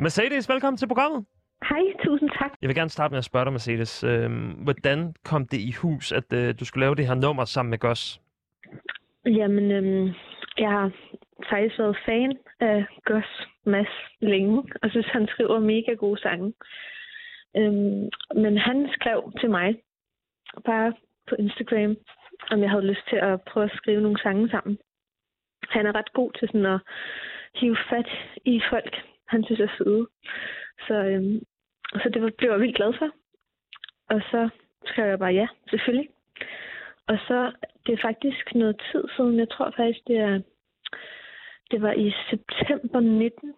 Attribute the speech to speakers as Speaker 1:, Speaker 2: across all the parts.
Speaker 1: Mercedes, velkommen til programmet.
Speaker 2: Hej, tusind tak.
Speaker 1: Jeg vil gerne starte med at spørge dig, Mercedes. Øh, hvordan kom det i hus, at øh, du skulle lave det her nummer sammen med Goss?
Speaker 2: Jamen, øhm, jeg har faktisk været fan af Gus Mads længe, og synes, han skriver mega gode sange. Øhm, men han skrev til mig, bare på Instagram, om jeg havde lyst til at prøve at skrive nogle sange sammen. Han er ret god til sådan at hive fat i folk, han synes er fede. Så, øhm, så det blev jeg vildt glad for. Og så skrev jeg bare ja, selvfølgelig. Og så, det er faktisk noget tid siden, jeg tror faktisk, det er, det var i september 19.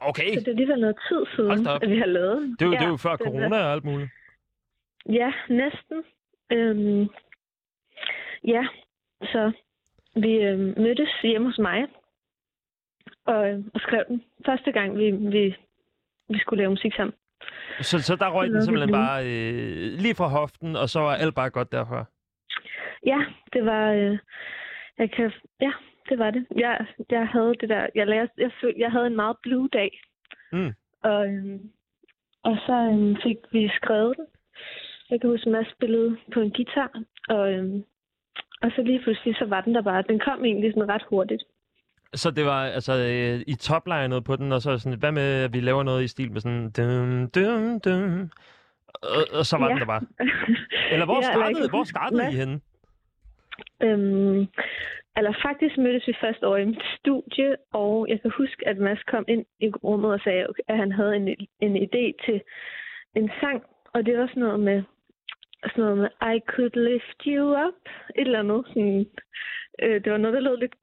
Speaker 1: Okay,
Speaker 2: Så det er alligevel noget tid siden, at vi har lavet
Speaker 1: det er jo,
Speaker 2: ja,
Speaker 1: det er jo før
Speaker 2: er-
Speaker 1: corona og alt muligt.
Speaker 2: Ja, næsten. Øhm, ja, så vi øhm, mødtes hjemme hos mig og, øh, og skrev den. Første gang, vi, vi, vi skulle lave musik sammen.
Speaker 1: Så, så der røg den simpelthen bare øh, lige fra hoften, og så var alt bare godt derfra.
Speaker 2: Ja, det var... Øh, jeg kan, ja, det var det. Jeg, jeg havde det der... Jeg, lærte, jeg, jeg havde en meget blue dag.
Speaker 1: Mm.
Speaker 2: Og, øhm, og så øhm, fik vi skrevet den. Jeg kan huske, at Mads spillede på en guitar. Og, øhm, og så lige pludselig, så var den der bare. Den kom egentlig sådan ret hurtigt.
Speaker 1: Så det var altså øh, i toplinet på den, og så sådan, hvad med, at vi laver noget i stil med sådan... Dum, dum, dum, og, og så var
Speaker 2: Ja.
Speaker 1: den der bare. Eller hvor
Speaker 2: Ja,
Speaker 1: startede,
Speaker 2: kan
Speaker 1: hvor startede
Speaker 2: hvad?
Speaker 1: I henne?
Speaker 2: Øhm, eller faktisk mødtes vi først over i mit studie, og jeg kan huske, at Mads kom ind i rummet og sagde, at han havde en, en idé til en sang, og det var sådan noget med, sådan noget med I could lift you up, et eller andet. Sådan, øh, det var noget, der lød lidt,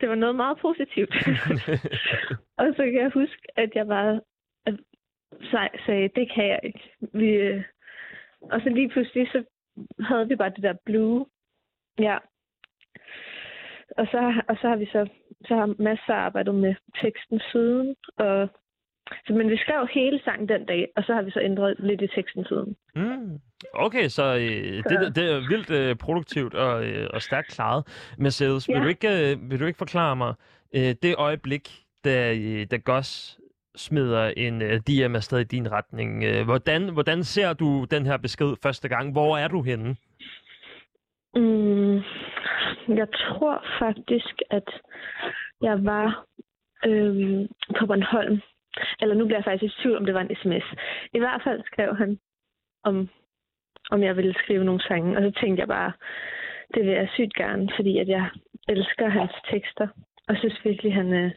Speaker 2: det var noget meget positivt. og så kan jeg huske, at jeg bare sagde, det kan jeg ikke. Vi, øh, og så lige pludselig, så havde vi bare det der blue Ja. Og så, og så har vi så, så har masser arbejdet med teksten siden. Og, så, men vi skrev hele sangen den dag, og så har vi så ændret lidt i teksten siden.
Speaker 1: Mm. Okay, så øh, det, det er vildt øh, produktivt og, øh, og stærkt klaret. Mercedes, vil,
Speaker 2: Ja.
Speaker 1: du ikke, øh, vil du ikke forklare mig øh, det øjeblik, da, øh, da Goss smider en øh, DM afsted i din retning. Øh, hvordan, hvordan ser du den her besked første gang? Hvor er du henne?
Speaker 2: Mm, jeg tror faktisk, at jeg var øhm, på Bornholm. Eller nu bliver jeg faktisk i tvivl, om det var en sms. I hvert fald skrev han, om, om jeg ville skrive nogle sange. Og så tænkte jeg bare, det vil jeg sygt gerne, fordi at jeg elsker hans tekster. Og synes virkelig, han, øh,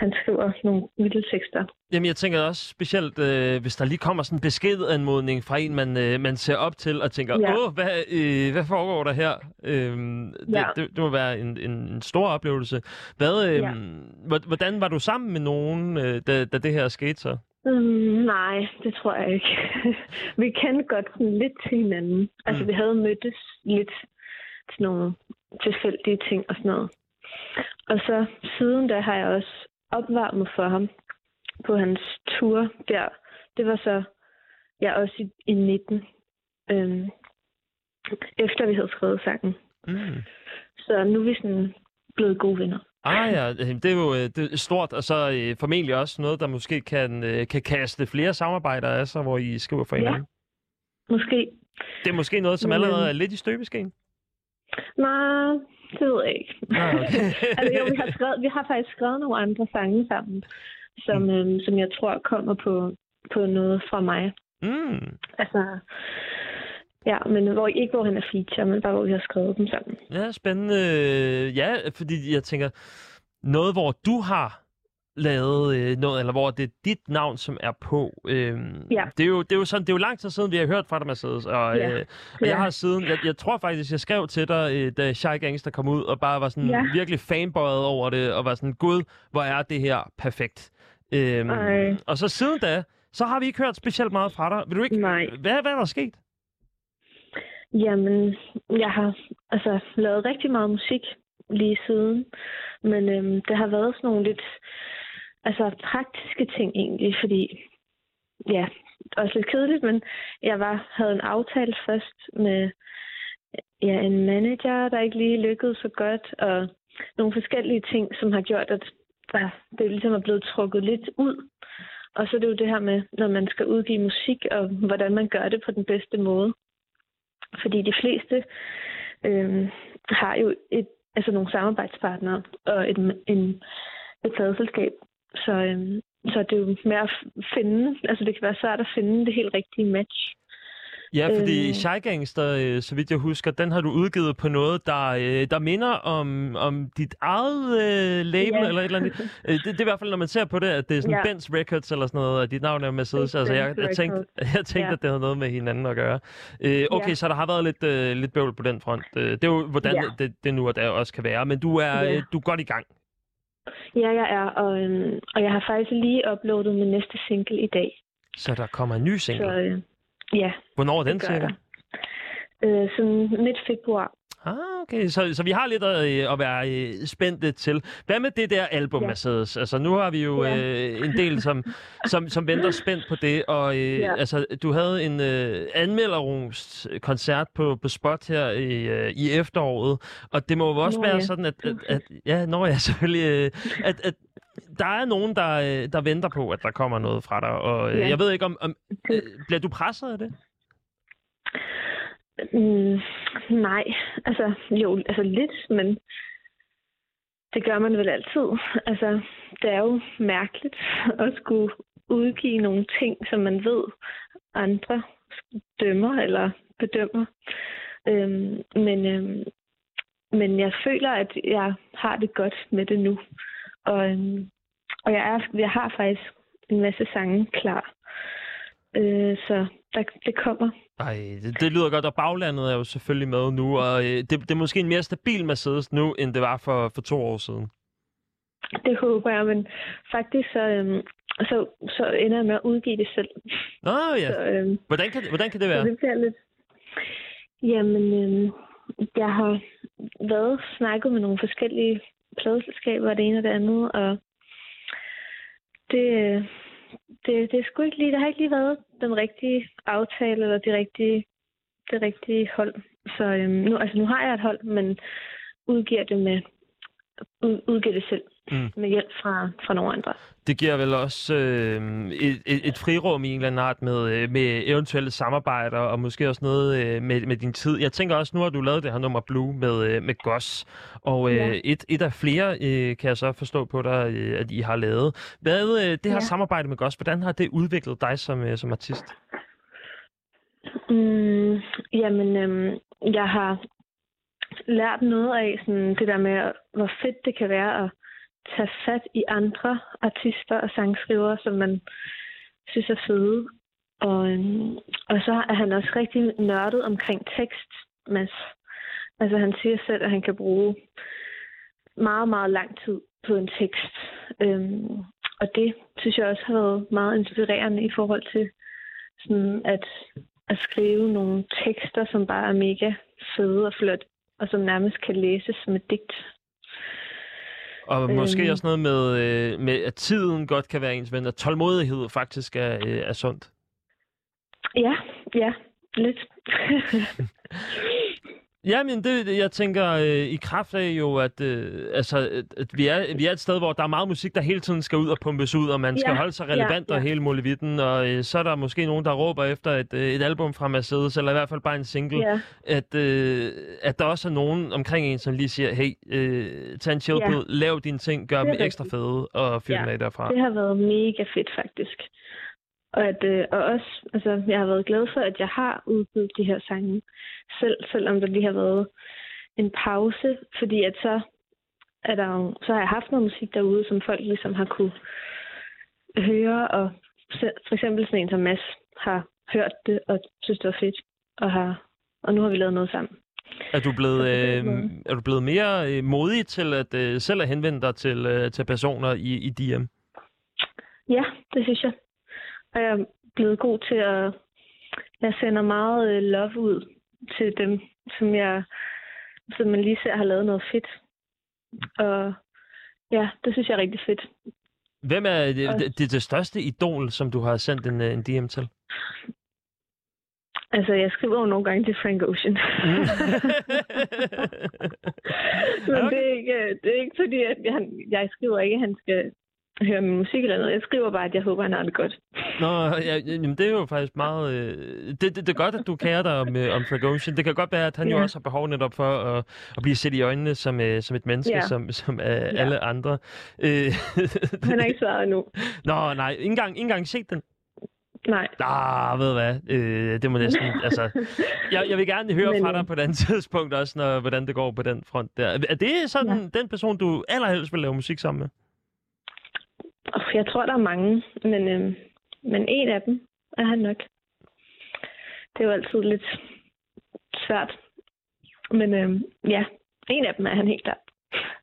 Speaker 2: han skriver nogle vilde tekster.
Speaker 1: Jamen, jeg tænker også specielt, øh, hvis der lige kommer sådan en beskedanmodning fra en, man, øh, man ser op til, og tænker,
Speaker 2: Ja.
Speaker 1: åh, hvad, øh, hvad foregår der her? Øhm, det,
Speaker 2: Ja.
Speaker 1: det, det må være en, en, en stor oplevelse. Hvad, øh,
Speaker 2: Ja.
Speaker 1: hvor- Hvordan var du sammen med nogen, øh, da, da det her skete så?
Speaker 2: Mm, nej, det tror jeg ikke. vi kendte godt sådan lidt til hinanden. Altså,
Speaker 1: Mm.
Speaker 2: vi havde mødtes lidt til nogle tilfældige ting og sådan noget. Og så siden da har jeg også opvarmet for ham på hans tur der. Det var så, ja, også i, i 19. Øhm, efter vi havde skrevet sangen.
Speaker 1: Mm.
Speaker 2: Så nu er vi sådan blevet gode venner.
Speaker 1: Ah ja, øh, det er jo øh, det er stort, og så øh, formentlig også noget, der måske kan, øh, kan kaste flere samarbejder af sig, hvor I skriver for
Speaker 2: Ja.
Speaker 1: hinanden.
Speaker 2: Måske.
Speaker 1: Det er måske noget, som allerede
Speaker 2: øh,
Speaker 1: er lidt i støbeskeen.
Speaker 2: Nej, det ved jeg ikke.
Speaker 1: Ah, okay.
Speaker 2: altså jo, vi har, skrevet, vi har faktisk skrevet nogle andre sange sammen, som, mm. øhm, som jeg tror kommer på, på noget fra mig.
Speaker 1: Mm.
Speaker 2: Altså, ja, men hvor, ikke hvor han er feature, men bare hvor vi har skrevet dem sammen.
Speaker 1: Ja, spændende. Ja, fordi jeg tænker, noget, hvor du har lavet øh, noget, eller hvor det er dit navn, som er på. Øhm,
Speaker 2: Ja.
Speaker 1: det, er jo, det, er jo sådan, det er jo lang tid siden, vi har hørt fra dig, Mercedes. Og,
Speaker 2: Ja.
Speaker 1: øh, og jeg
Speaker 2: Ja.
Speaker 1: har siden, jeg, jeg tror faktisk, jeg skrev til dig, øh, da Shy Gangster kom ud, og bare var sådan
Speaker 2: Ja.
Speaker 1: virkelig fanboyet over det, og var sådan, gud, hvor er det her perfekt.
Speaker 2: Ej.
Speaker 1: og så siden da, så har vi ikke hørt specielt meget fra dig. Vil du ikke,
Speaker 2: Nej.
Speaker 1: Hvad, hvad er der sket?
Speaker 2: Jamen, jeg har altså lavet rigtig meget musik lige siden, men øhm, det har været sådan nogle lidt altså praktiske ting egentlig, fordi ja, også lidt kedeligt, men jeg var, havde en aftale først med ja, en manager, der ikke lige lykkedes så godt, og nogle forskellige ting, som har gjort, at der, det ligesom er blevet trukket lidt ud. Og så er det jo det her med, når man skal udgive musik, og hvordan man gør det på den bedste måde. Fordi de fleste øh, har jo et, altså nogle samarbejdspartnere og et, en, et pladselskab, så, øh, så det er jo med at finde, altså det kan være svært at finde det helt rigtige match.
Speaker 1: Ja, fordi øh... Shy Gangster, øh, så vidt jeg husker, den har du udgivet på noget, der, øh, der minder om, om dit eget øh, label, ja. eller et eller andet. Øh, det, det er i hvert fald, når man ser på det, at det er sådan ja. Benz Records eller sådan noget, og dit navn er Mercedes. Altså, jeg, jeg tænkte, jeg tænkte ja. at det havde noget med hinanden at gøre. Øh, okay, ja. så der har været lidt, øh, lidt bøvl på den front. Øh, det er jo, hvordan ja. det, det nu og der også kan være. Men du er, øh, du er godt i gang.
Speaker 2: Ja, jeg er, og, øhm, og jeg har faktisk lige uploadet min næste single i dag.
Speaker 1: Så der kommer en ny single? Så, øh,
Speaker 2: Ja.
Speaker 1: Hvornår er den cirka?
Speaker 2: Øh, sådan midt februar.
Speaker 1: Ah, okay. Så, så vi har lidt at, øh, at være øh, spændte til. Hvad med det der album, ja. Mercedes? Altså, nu har vi jo ja. øh, en del, som, som, som venter spændt på det. Og øh, ja. altså, du havde en øh, anmelderungskoncert på, på Spot her i, øh, i efteråret. Og det må jo også Nå, være ja. sådan, at, at, at... Ja, når jeg selvfølgelig... Øh, at, at der er nogen, der, øh, der venter på, at der kommer noget fra dig. Og øh, ja. jeg ved ikke, om, om øh, bliver du presset af det?
Speaker 2: Mm, nej, altså jo, altså lidt, men det gør man vel altid. Altså, det er jo mærkeligt at skulle udgive nogle ting, som man ved, andre dømmer eller bedømmer. Øhm, men, øhm, men jeg føler, at jeg har det godt med det nu. Og, øhm, og jeg, er, jeg har faktisk en masse sange klar. Øh, så der, det kommer.
Speaker 1: Ej, det, det lyder godt, og baglandet er jo selvfølgelig med nu, og øh, det, det er måske en mere stabil Mercedes nu, end det var for, for to år siden.
Speaker 2: Det håber jeg, men faktisk så, øhm, så, så ender jeg med at udgive det selv.
Speaker 1: Nå ja. Så, øhm, hvordan, kan, hvordan kan det være?
Speaker 2: Så det bliver lidt... Jamen, øhm, jeg har været snakket med nogle forskellige pladeselskaber, det ene og det andet, og det, det, det er sgu ikke lige, der har ikke lige været den rigtige aftale eller det rigtige, det rigtige hold. Så øhm, nu, altså, nu har jeg et hold, men udgiver det med udgiver det selv mm. med hjælp fra, fra nogle andre.
Speaker 1: Det giver vel også øh, et, et, et frirum i en eller anden art med, øh, med eventuelle samarbejder, og måske også noget øh, med, med din tid. Jeg tænker også, nu har du lavet det her nummer Blue med, øh, med Goss, og øh, ja. et, et af flere øh, kan jeg så forstå på dig, øh, at I har lavet. Hvad øh, det her ja. samarbejde med Goss, hvordan har det udviklet dig som, øh, som artist?
Speaker 2: Mm, jamen, øh, jeg har lært noget af sådan det der med, hvor fedt det kan være at tage fat i andre artister og sangskrivere, som man synes er fede. Og, øhm, og så er han også rigtig nørdet omkring tekst, Mads. Altså han siger selv, at han kan bruge meget, meget lang tid på en tekst. Øhm, og det synes jeg også har været meget inspirerende i forhold til sådan at, at skrive nogle tekster, som bare er mega fede og flot, og som nærmest kan læses som et digt.
Speaker 1: Og øhm, måske også noget med, øh, med, at tiden godt kan være ens ven, at tålmodighed faktisk er, øh, er sundt.
Speaker 2: Ja, ja, lidt.
Speaker 1: Jamen, det, jeg tænker øh, i kraft af jo, at, øh, altså, at vi, er, vi er et sted, hvor der er meget musik, der hele tiden skal ud og pumpes ud, og man skal ja, holde sig relevant ja, ja. og hele muligheden, og øh, så er der måske nogen, der råber efter et, øh, et album fra Mercedes, eller i hvert fald bare en single, ja. at, øh, at der også er nogen omkring en, som lige siger, hey, øh, tag en chill ja. lav dine ting, gør dem ekstra fede, og fyr ja. med derfra.
Speaker 2: det har været mega fedt faktisk. Og, at, øh, og også, altså, jeg har været glad for, at jeg har udgivet de her sange selv, selvom der lige har været en pause, fordi at så, er der jo, så har jeg haft noget musik derude, som folk ligesom har kunne høre, og for eksempel sådan en som Mads har hørt det og synes, det var fedt, og, har, og nu har vi lavet noget sammen.
Speaker 1: Er du blevet, øh, er du blevet mere øh, modig til at øh, selv at henvende dig til, øh, til personer i, i DM?
Speaker 2: Ja, det synes jeg. Og jeg er blevet god til at... Jeg sender meget øh, love ud til dem, som jeg som man lige ser har lavet noget fedt. Og ja, det synes jeg er rigtig fedt.
Speaker 1: Hvem er det, det, det, det største idol, som du har sendt en, en DM til?
Speaker 2: Altså, jeg skriver jo nogle gange til Frank Ocean. Mm. Men okay. det, er ikke, det er ikke fordi, at jeg, jeg skriver ikke, at han skal høre min musik eller noget. Jeg skriver bare, at jeg håber, han har det godt.
Speaker 1: Nå, ja, jamen, det er jo faktisk meget... Øh, det, det, det er godt, at du kærer dig om, øh, om Frank Ocean. Det kan godt være, at han ja. jo også har behov netop for at, at blive set i øjnene som, øh, som et menneske, ja. som, som øh, ja. alle andre.
Speaker 2: Øh, han har ikke svaret endnu.
Speaker 1: Nå, nej. Ikke engang, ikke engang set den?
Speaker 2: Nej.
Speaker 1: Ah, ved du hvad? Øh, det må næsten... altså, jeg, jeg vil gerne høre Men, fra dig på den tidspunkt også, når, hvordan det går på den front der. Er det sådan ja. den person, du allerhelst vil lave musik sammen med?
Speaker 2: Jeg tror, der er mange, men, øh, men en af dem er han nok. Det er jo altid lidt svært. Men øh, ja, en af dem er han helt klart.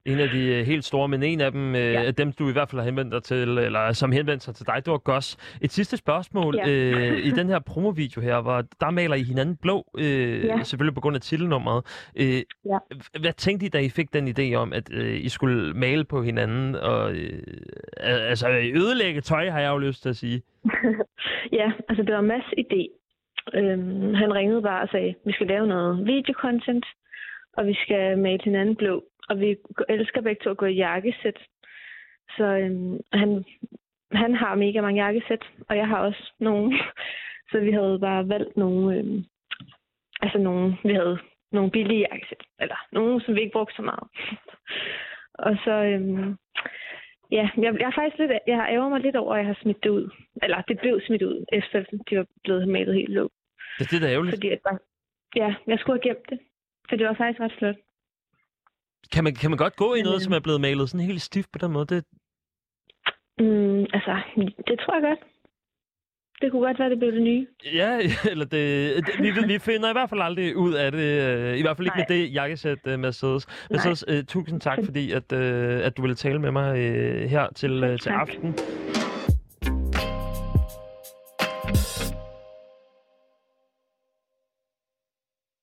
Speaker 1: En af de øh, helt store, men en af dem, øh, ja. dem du i hvert fald har henvendt dig til, eller som henvendte sig til dig, det var Goss. Et sidste spørgsmål. Ja. Øh, I den her promovideo her, hvor der maler I hinanden blå, øh, ja. selvfølgelig på grund af titelnummeret. Øh, ja. Hvad tænkte I, da I fik den idé om, at øh, I skulle male på hinanden? Og, øh, altså ødelægge tøj, har jeg jo lyst til at sige.
Speaker 2: ja, altså det var en masse idé. Øhm, han ringede bare og sagde, vi skal lave noget videocontent, og vi skal male hinanden blå og vi elsker begge to at gå i jakkesæt. Så øhm, han, han har mega mange jakkesæt, og jeg har også nogle. Så vi havde bare valgt nogle, øhm, altså nogle, vi havde nogle billige jakkesæt, eller nogle, som vi ikke brugte så meget. og så, øhm, ja, jeg, jeg er faktisk lidt, jeg ærger mig lidt over, at jeg har smidt det ud. Eller det blev smidt ud, efter de var blevet malet helt lå.
Speaker 1: Det er det, der er ærgerligt.
Speaker 2: Fordi at, ja, jeg skulle have gemt det. For det var faktisk ret flot.
Speaker 1: Kan man, kan man godt gå i noget, som er blevet malet sådan helt stift på den måde? Det...
Speaker 2: Mm, altså, det tror jeg godt. Det kunne godt være, det blev det nye.
Speaker 1: Ja, eller det, det vi, vi finder i hvert fald aldrig ud af det. Øh, I hvert fald ikke Nej. med det jakkesæt, uh, Mercedes. Mercedes, uh, tusind tak, fordi at, uh, at du ville tale med mig uh, her til, uh, til aften.